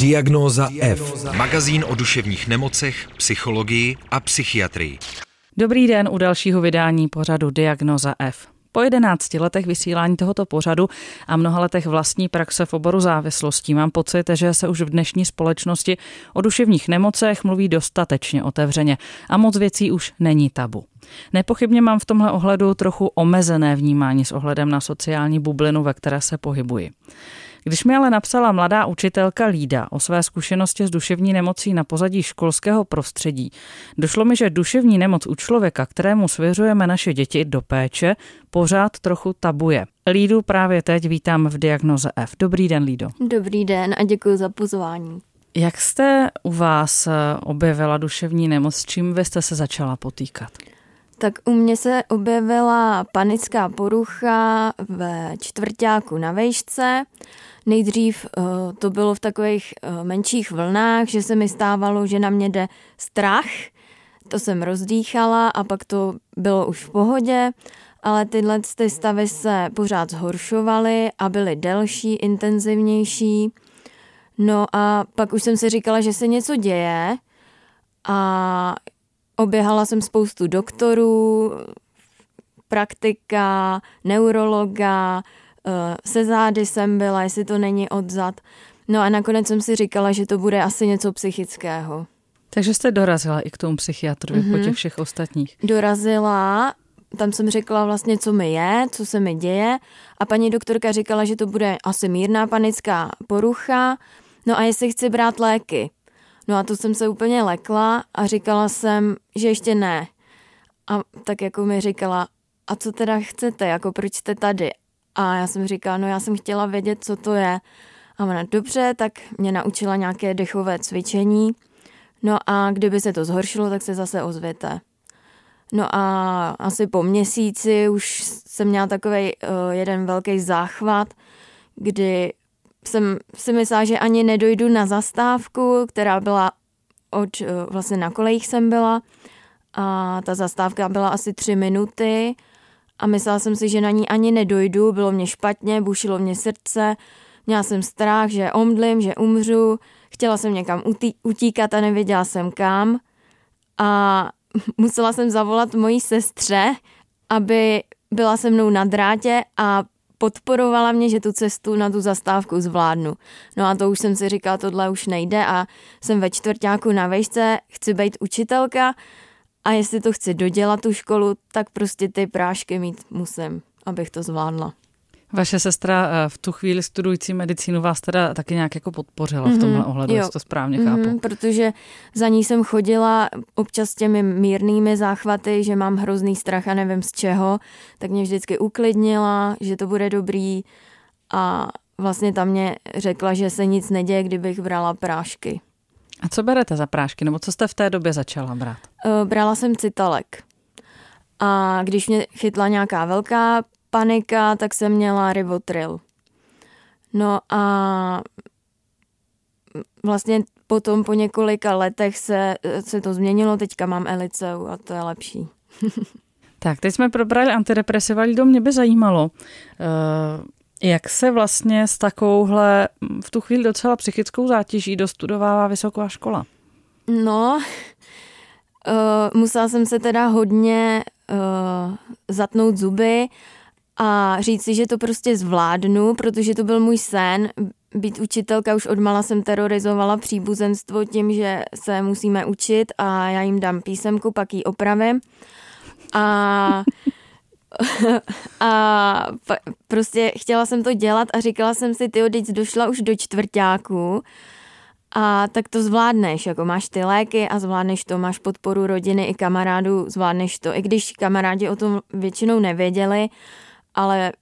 Diagnóza F. Magazín o duševních nemocech, psychologii a psychiatrii. Dobrý den u dalšího vydání pořadu Diagnoza F. Po 11 letech vysílání tohoto pořadu a mnoha letech vlastní praxe v oboru závislostí mám pocit, že se už v dnešní společnosti o duševních nemocech mluví dostatečně otevřeně a moc věcí už není tabu. Nepochybně mám v tomhle ohledu trochu omezené vnímání s ohledem na sociální bublinu, ve které se pohybuji. Když mi ale napsala mladá učitelka Lída o své zkušenosti s duševní nemocí na pozadí školského prostředí, došlo mi, že duševní nemoc u člověka, kterému svěřujeme naše děti do péče, pořád trochu tabuje. Lídu právě teď vítám v diagnoze F. Dobrý den, Lído. Dobrý den a děkuji za pozvání. Jak jste u vás eh, objevila duševní nemoc, s čím vy jste se začala potýkat? Tak u mě se objevila panická porucha ve čtvrtáku na vejšce. Nejdřív uh, to bylo v takových uh, menších vlnách, že se mi stávalo, že na mě jde strach. To jsem rozdýchala a pak to bylo už v pohodě, ale tyhle ty stavy se pořád zhoršovaly a byly delší, intenzivnější. No a pak už jsem si říkala, že se něco děje a Oběhala jsem spoustu doktorů, praktika, neurologa, eh, se zády jsem byla, jestli to není odzad. No a nakonec jsem si říkala, že to bude asi něco psychického. Takže jste dorazila i k tomu psychiatrovi mm-hmm. po mhm. těch všech ostatních. Dorazila, tam jsem řekla vlastně, co mi je, co se mi děje a paní doktorka říkala, že to bude asi mírná panická porucha, no a jestli chci brát léky. No a to jsem se úplně lekla a říkala jsem, že ještě ne. A tak jako mi říkala, a co teda chcete, jako proč jste tady? A já jsem říkala, no já jsem chtěla vědět, co to je. A ona, dobře, tak mě naučila nějaké dechové cvičení. No a kdyby se to zhoršilo, tak se zase ozvěte. No a asi po měsíci už jsem měla takový uh, jeden velký záchvat, kdy jsem si myslela, že ani nedojdu na zastávku, která byla od, eh, vlastně na kolejích jsem byla. A ta zastávka byla asi tři minuty. A myslela jsem si, že na ní ani nedojdu, bylo mě špatně, bušilo mě srdce, měla jsem strach, že omdlím, že umřu, chtěla jsem někam utíkat a nevěděla jsem kam. A musela jsem zavolat mojí sestře, aby byla se mnou na drátě a podporovala mě, že tu cestu na tu zastávku zvládnu. No a to už jsem si říkala, tohle už nejde a jsem ve čtvrtáku na vejšce, chci být učitelka a jestli to chci dodělat tu školu, tak prostě ty prášky mít musím, abych to zvládla. Vaše sestra eh, v tu chvíli studující medicínu vás teda taky nějak jako podpořila mm-hmm, v tomhle mhm, ohledu, jestli to správně mm-hmm, chápu. Protože za ní jsem chodila občas těmi mírnými záchvaty, že mám hrozný strach a nevím z čeho, tak mě vždycky uklidnila, že to bude dobrý a vlastně tam mě řekla, že se nic neděje, kdybych brala prášky. A co berete za prášky, nebo co jste v té době začala brát? Eh, brala jsem citalek. A když mě chytla nějaká velká panika, tak jsem měla Rivotril. No a vlastně potom po několika letech se, se to změnilo, teďka mám Eliceu a to je lepší. tak, teď jsme probrali antidepresiva, do mě by zajímalo, eh, jak se vlastně s takovouhle v tu chvíli docela psychickou zátěží dostudovává vysoká škola? No, uh, musela jsem se teda hodně uh, zatnout zuby a říct si, že to prostě zvládnu, protože to byl můj sen. Být učitelka už odmala jsem terorizovala příbuzenstvo tím, že se musíme učit a já jim dám písemku, pak ji opravím. A a prostě chtěla jsem to dělat a říkala jsem si, ty teď došla už do čtvrtáku a tak to zvládneš, jako máš ty léky a zvládneš to, máš podporu rodiny i kamarádů, zvládneš to, i když kamarádi o tom většinou nevěděli, ale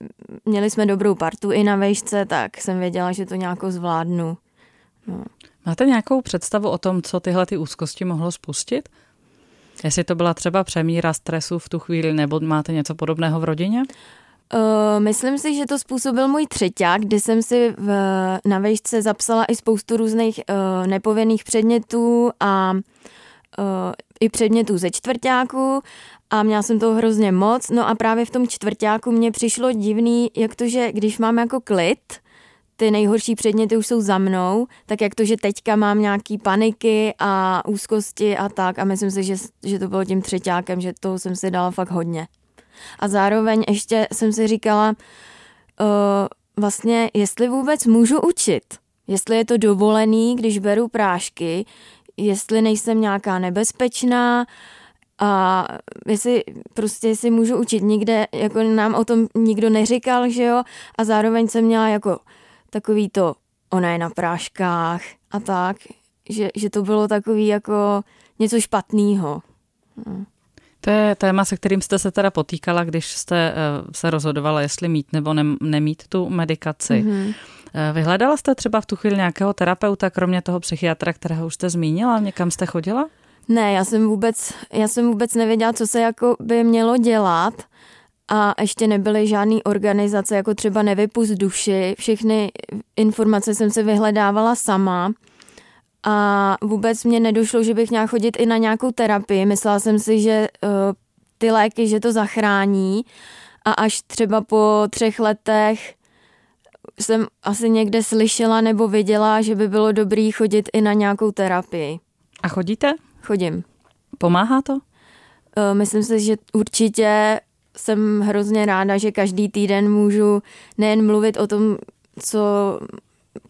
měli jsme dobrou partu i na vejšce, tak jsem věděla, že to nějakou zvládnu. No. Máte nějakou představu o tom, co tyhle ty úzkosti mohlo spustit? Jestli to byla třeba přemíra stresu v tu chvíli, nebo máte něco podobného v rodině? Uh, myslím si, že to způsobil můj třeťák, kdy jsem si v, na vejšce zapsala i spoustu různých uh, nepovinných předmětů a uh, i předmětů ze čtvrtáku a měla jsem toho hrozně moc. No a právě v tom čtvrtáku mě přišlo divný, jak to, že když mám jako klid, ty nejhorší předměty už jsou za mnou, tak jak to, že teďka mám nějaký paniky a úzkosti a tak a myslím si, že, že to bylo tím třetíákem, že toho jsem si dala fakt hodně. A zároveň ještě jsem si říkala, uh, vlastně, jestli vůbec můžu učit, jestli je to dovolený, když beru prášky, jestli nejsem nějaká nebezpečná a jestli prostě si můžu učit. Nikde, jako nám o tom nikdo neříkal, že jo, a zároveň jsem měla jako takový to, ona je na práškách a tak, že, že to bylo takový jako něco špatného. Hmm. To je téma, se kterým jste se teda potýkala, když jste eh, se rozhodovala, jestli mít nebo ne, nemít tu medikaci. Mm-hmm. Vyhledala jste třeba v tu chvíli nějakého terapeuta, kromě toho psychiatra, kterého už jste zmínila? Někam jste chodila? Ne, já jsem vůbec, já jsem vůbec nevěděla, co se jako by mělo dělat a ještě nebyly žádné organizace, jako třeba Nevypust duši. Všechny informace jsem se vyhledávala sama a vůbec mě nedošlo, že bych měla chodit i na nějakou terapii. Myslela jsem si, že uh, ty léky, že to zachrání a až třeba po třech letech jsem asi někde slyšela nebo viděla, že by bylo dobrý chodit i na nějakou terapii. A chodíte? Chodím. Pomáhá to? Uh, myslím si, že určitě jsem hrozně ráda, že každý týden můžu nejen mluvit o tom, co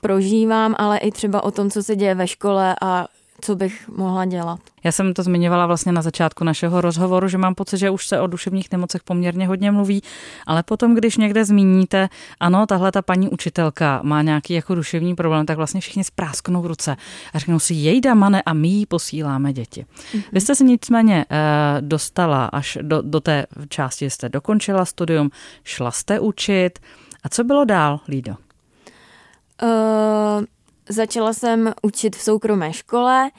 prožívám, ale i třeba o tom, co se děje ve škole a co bych mohla dělat. Já jsem to zmiňovala vlastně na začátku našeho rozhovoru, že mám pocit, že už se o duševních nemocech poměrně hodně mluví, ale potom, když někde zmíníte, ano, tahle ta paní učitelka má nějaký jako duševní problém, tak vlastně všichni sprásknou ruce a řeknou si, jejda mane a my jí posíláme děti. Mm-hmm. Vy jste se nicméně uh, dostala až do, do té části, jste dokončila studium, šla jste učit. A co bylo dál, Lído? Uh, začala jsem učit v soukromé škole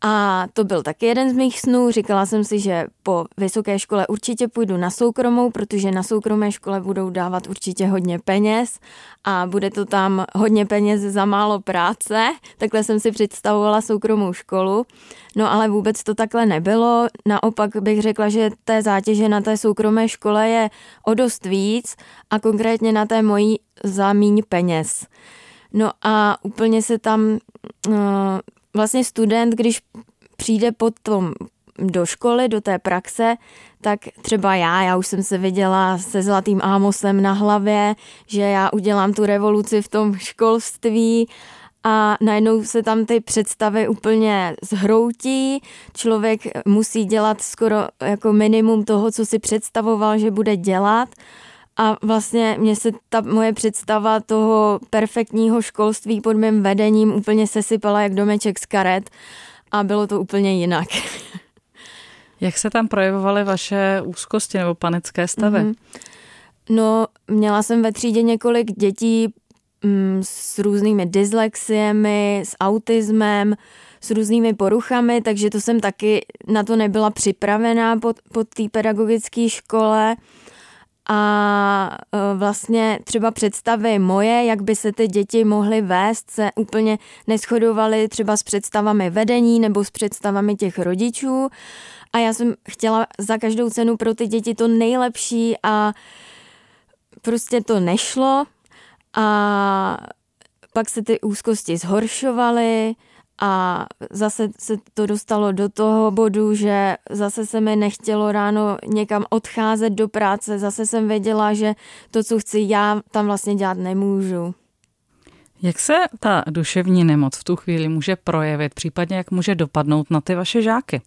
a to byl taky jeden z mých snů. Říkala jsem si, že po vysoké škole určitě půjdu na soukromou, protože na soukromé škole budou dávat určitě hodně peněz a bude to tam hodně peněz za málo práce. Takhle jsem si představovala soukromou školu. No ale vůbec to takhle nebylo. Naopak bych řekla, že té zátěže na té soukromé škole je o dost víc a konkrétně na té mojí za míň peněz. No a úplně se tam uh, vlastně student, když přijde potom do školy, do té praxe, tak třeba já, já už jsem se viděla se zlatým ámosem na hlavě, že já udělám tu revoluci v tom školství a najednou se tam ty představy úplně zhroutí. Člověk musí dělat skoro jako minimum toho, co si představoval, že bude dělat a vlastně mě se ta moje představa toho perfektního školství pod mým vedením úplně sesypala jak domeček z karet a bylo to úplně jinak. Jak se tam projevovaly vaše úzkosti nebo panické stavy? Mm-hmm. No, měla jsem ve třídě několik dětí mm, s různými dyslexiemi, s autismem, s různými poruchami, takže to jsem taky na to nebyla připravená pod, pod té pedagogické škole a e, vlastně třeba představy moje, jak by se ty děti mohly vést, se úplně neschodovaly třeba s představami vedení nebo s představami těch rodičů. A já jsem chtěla za každou cenu pro ty děti to nejlepší a prostě to nešlo. A pak se ty úzkosti zhoršovaly, a zase se to dostalo do toho bodu, že zase se mi nechtělo ráno někam odcházet do práce, zase jsem věděla, že to, co chci já, tam vlastně dělat nemůžu. Jak se ta duševní nemoc v tu chvíli může projevit, případně jak může dopadnout na ty vaše žáky?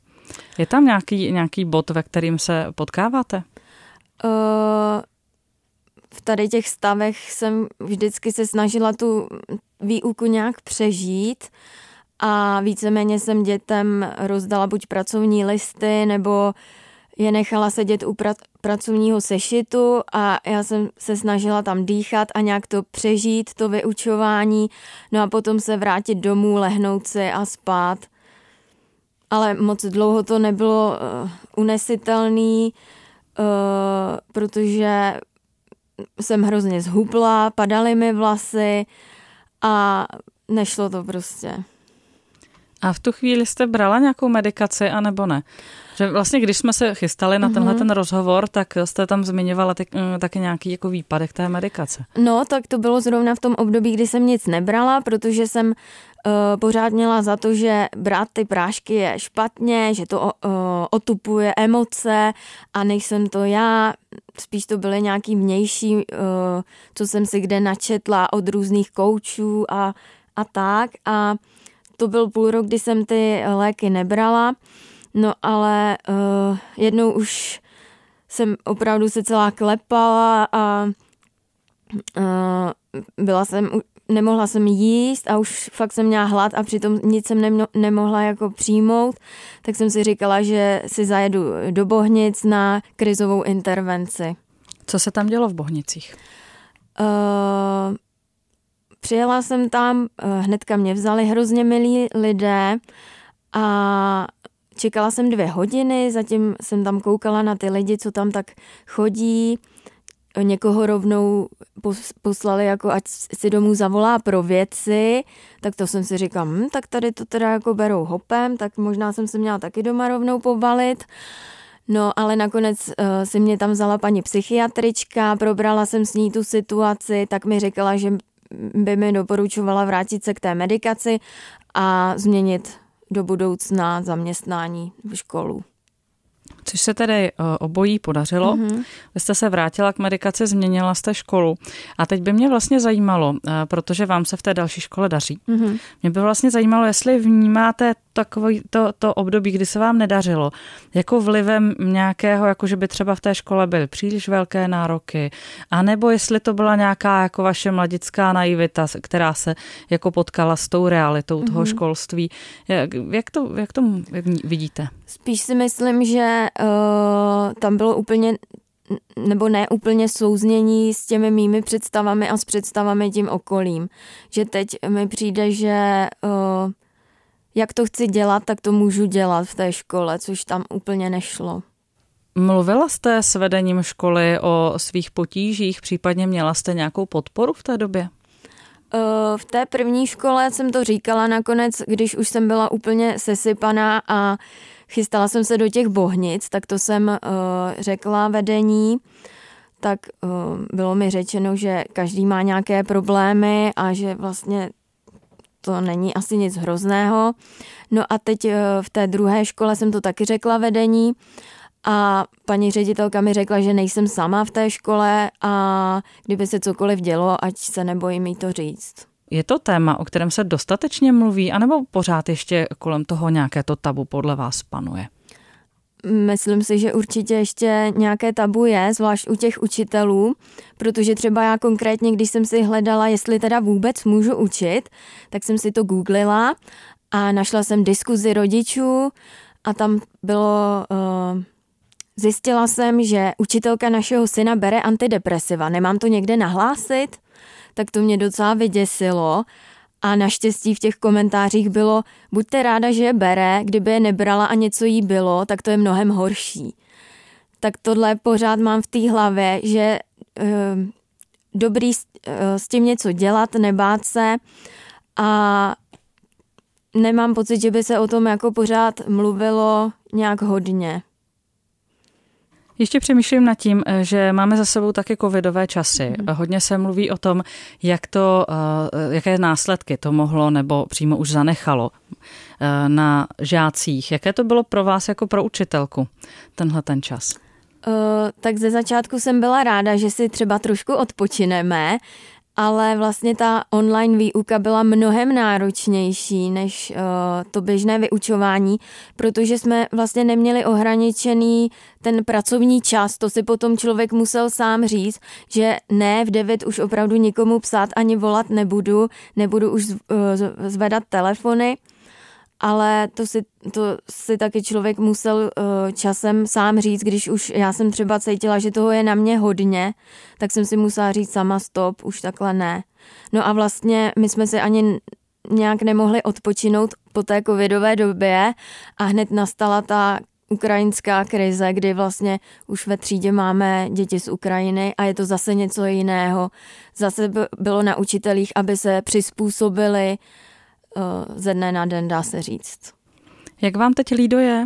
Je tam nějaký, nějaký bod, ve kterým se potkáváte? Uh, v tady těch stavech jsem vždycky se snažila tu výuku nějak přežít. Uh, a víceméně jsem dětem rozdala buď pracovní listy, nebo je nechala sedět u pra- pracovního sešitu a já jsem se snažila tam dýchat a nějak to přežít, to vyučování, no a potom se vrátit domů, lehnout si a spát. Ale moc dlouho to nebylo uh, unesitelný, uh, protože jsem hrozně zhubla, padaly mi vlasy a nešlo to prostě. A v tu chvíli jste brala nějakou medikaci, anebo ne? Že vlastně, když jsme se chystali na tenhle mm-hmm. ten rozhovor, tak jste tam zmiňovala ty, mm, taky nějaký jako výpadek té medikace. No, tak to bylo zrovna v tom období, kdy jsem nic nebrala, protože jsem uh, pořád měla za to, že brát ty prášky je špatně, že to uh, otupuje emoce a nejsem to já. Spíš to byly nějaký vnější, uh, co jsem si kde načetla od různých koučů a, a tak. A to byl půl rok, kdy jsem ty léky nebrala. No ale uh, jednou už jsem opravdu se celá klepala a uh, byla jsem, nemohla jsem jíst a už fakt jsem měla hlad a přitom nic jsem nemo, nemohla jako přijmout, tak jsem si říkala, že si zajedu do Bohnic na krizovou intervenci. Co se tam dělo v Bohnicích? Uh, přijela jsem tam, hnedka mě vzali hrozně milí lidé a Čekala jsem dvě hodiny, zatím jsem tam koukala na ty lidi, co tam tak chodí. Někoho rovnou poslali, jako ať si domů zavolá pro věci, tak to jsem si říkala, hm, tak tady to teda jako berou hopem, tak možná jsem se měla taky doma rovnou povalit. No, ale nakonec uh, si mě tam vzala paní psychiatrička, probrala jsem s ní tu situaci, tak mi řekla, že by mi doporučovala vrátit se k té medikaci a změnit do budoucna zaměstnání v školu. Což se tedy eh, obojí podařilo. Mm-hmm. Vy jste se vrátila k medikaci, změnila jste školu. A teď by mě vlastně zajímalo, eh, protože vám se v té další škole daří, mm-hmm. mě by vlastně zajímalo, jestli vnímáte takový to, to období, kdy se vám nedařilo, jako vlivem nějakého, jako že by třeba v té škole byly příliš velké nároky, anebo jestli to byla nějaká jako vaše mladická naivita, která se jako potkala s tou realitou toho mm-hmm. školství. Jak, jak, to, jak to vidíte? Spíš si myslím, že uh, tam bylo úplně nebo ne úplně souznění s těmi mými představami a s představami tím okolím. Že teď mi přijde, že uh, jak to chci dělat, tak to můžu dělat v té škole, což tam úplně nešlo. Mluvila jste s vedením školy o svých potížích, případně měla jste nějakou podporu v té době? Eh, v té první škole jsem to říkala nakonec, když už jsem byla úplně sesypaná a chystala jsem se do těch bohnic, tak to jsem uh, řekla vedení, tak uh, bylo mi řečeno, že každý má nějaké problémy a že vlastně to není asi nic hrozného. No a teď uh, v té druhé škole jsem to taky řekla vedení a paní ředitelka mi řekla, že nejsem sama v té škole a kdyby se cokoliv dělo, ať se nebojím jí to říct. Je to téma, o kterém se dostatečně mluví, anebo pořád ještě kolem toho nějaké to tabu podle vás panuje? Myslím si, že určitě ještě nějaké tabu je, zvlášť u těch učitelů, protože třeba já konkrétně, když jsem si hledala, jestli teda vůbec můžu učit, tak jsem si to googlila a našla jsem diskuzi rodičů a tam bylo, uh, zjistila jsem, že učitelka našeho syna bere antidepresiva. Nemám to někde nahlásit? Tak to mě docela vyděsilo. A naštěstí v těch komentářích bylo, buďte ráda, že je bere, kdyby je nebrala a něco jí bylo, tak to je mnohem horší. Tak tohle pořád mám v té hlavě, že uh, dobrý uh, s tím něco dělat, nebát se a nemám pocit, že by se o tom jako pořád mluvilo nějak hodně. Ještě přemýšlím nad tím, eh, že máme za sebou taky covidové časy. Mm. Hodně se mluví o tom, jak to, eh, jaké následky to mohlo nebo přímo už zanechalo na žácích. Jaké to bylo pro vás jako pro učitelku tenhle ten čas? Uh, tak ze začátku jsem byla ráda, že si třeba trošku odpočineme, ale vlastně ta online výuka byla mnohem náročnější než uh, to běžné vyučování, protože jsme vlastně neměli ohraničený ten pracovní čas, to si potom člověk musel sám říct, že ne, v 9 už opravdu nikomu psát ani volat nebudu, nebudu už uh, zvedat telefony, ale to si, to si taky člověk musel uh, časem sám říct, když už já jsem třeba cítila, že toho je na mě hodně, tak jsem si musela říct sama stop, už takhle ne. No a vlastně my jsme se ani nějak nemohli odpočinout po té covidové době a hned nastala ta ukrajinská krize, kdy vlastně už ve třídě máme děti z Ukrajiny a je to zase něco jiného. Zase bylo na učitelích, aby se přizpůsobili ze dne na den, dá se říct. Jak vám teď Lído je?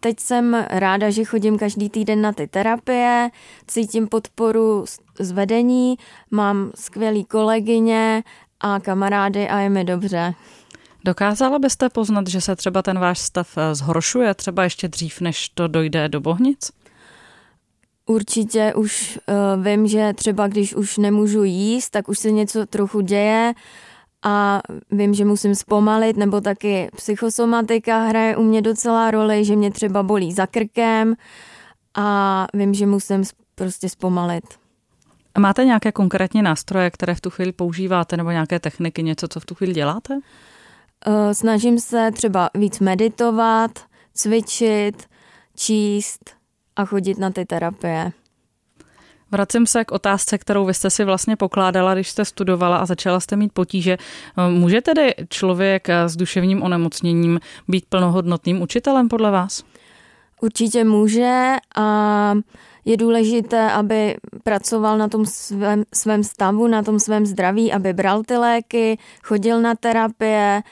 Teď jsem ráda, že chodím každý týden na ty terapie, cítím podporu z vedení, mám skvělý kolegyně a kamarády a je mi dobře. Dokázala byste poznat, že se třeba ten váš stav eh, zhoršuje, třeba ještě dřív, než to dojde do bohnic? Určitě už uh, vím, že třeba když už nemůžu jíst, tak už se něco trochu děje a vím, že musím zpomalit, nebo taky psychosomatika hraje u mě docela roli, že mě třeba bolí za krkem a vím, že musím prostě zpomalit. A máte nějaké konkrétní nástroje, které v tu chvíli používáte, nebo nějaké techniky, něco, co v tu chvíli děláte? Eh, snažím se třeba víc meditovat, cvičit, číst a chodit na ty terapie. Vracím se k otázce, kterou vy jste si vlastně pokládala, když jste studovala a začala jste mít potíže. Eh, může tedy člověk s duševním onemocněním být plnohodnotným učitelem podle vás? Určitě může a je důležité, aby pracoval na tom svém, svém stavu, na tom svém zdraví, aby bral ty léky, chodil na terapie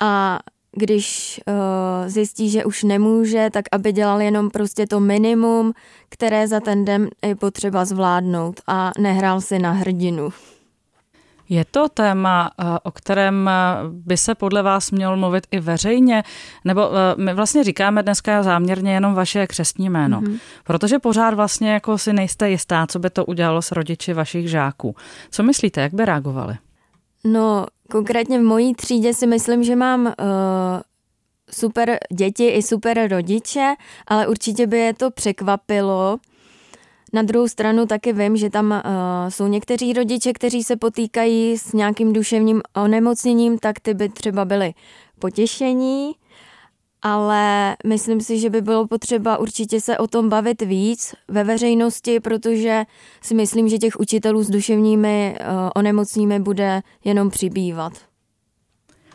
a když uh, zjistí, že už nemůže, tak aby dělal jenom prostě to minimum, které za ten den je potřeba zvládnout a nehrál si na hrdinu. Je to téma, eh, o kterém eh, by se podle vás měl mluvit i veřejně? Nebo my vlastně říkáme dneska záměrně jenom vaše křestní jméno, mm-hmm. protože pořád vlastně jako si nejste jistá, co by to udělalo s rodiči vašich žáků. Co myslíte, jak by reagovali? No, konkrétně v mojí třídě si myslím, že mám uh, super děti i super rodiče, ale určitě by je to překvapilo. Na druhou stranu taky vím, že tam uh, jsou někteří rodiče, kteří se potýkají s nějakým duševním onemocněním, tak ty by třeba byli potěšení ale myslím si, že by bylo potřeba určitě se o tom bavit víc ve veřejnosti, protože si myslím, že těch učitelů s duševními uh, onemocními bude jenom přibývat.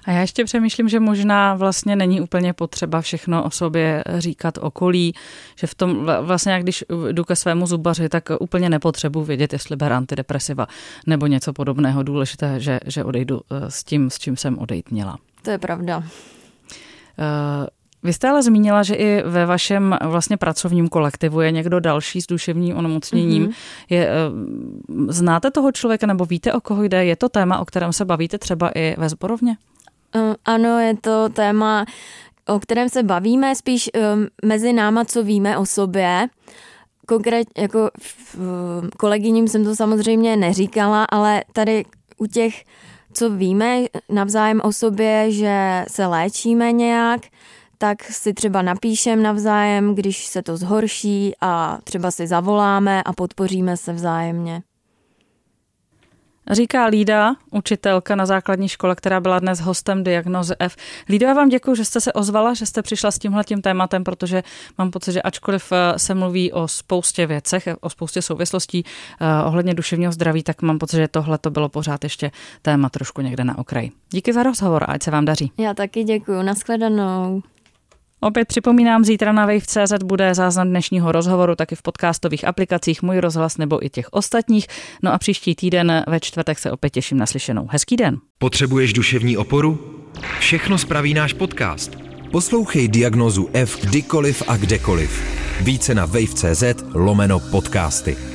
A já ještě přemýšlím, že možná vlastně není úplně potřeba všechno o sobě říkat okolí, že v tom vlastně, jak když jdu ke svému zubaři, tak úplně nepotřebuji vědět, jestli ber antidepresiva nebo něco podobného. Důležité, že, že odejdu eh, s tím, s čím jsem odejít měla. To je pravda. Eh, vy jste ale zmínila, že i ve vašem vlastně pracovním kolektivu je někdo další s duševním onemocněním. Mm-hmm. Je, eh, znáte toho člověka nebo víte, o koho jde? Je to téma, o kterém se bavíte třeba i ve zborovně? Eh, ano, je to téma, o kterém se bavíme, spíš mezi náma, co víme o sobě. Konkrétně jako kolegyním jsem to samozřejmě neříkala, ale tady u těch co víme navzájem o sobě, že se léčíme nějak, tak si třeba napíšem navzájem, když se to zhorší a třeba si zavoláme a podpoříme se vzájemně. Říká Lída, učitelka na základní škole, která byla dnes hostem diagnozy F. Lída, já vám děkuji, že jste se ozvala, že jste přišla s tímhle tím tématem, protože mám pocit, že ačkoliv eh, se mluví o spoustě věcech, o spoustě souvislostí uh, ohledně duševního zdraví, tak mám pocit, že tohle to bylo pořád ještě téma trošku někde na okraji. Díky za rozhovor a ať se vám daří. Já taky děkuji. Naschledanou. Opět připomínám, zítra na Wave.cz bude záznam dnešního rozhovoru taky v podcastových aplikacích Můj rozhlas nebo i těch ostatních. No a příští týden ve čtvrtek se opět těším na slyšenou. Hezký den. Potřebuješ duševní oporu? Všechno spraví náš podcast. Poslouchej diagnozu F kdykoliv a kdekoliv. Více na wave.cz lomeno podcasty.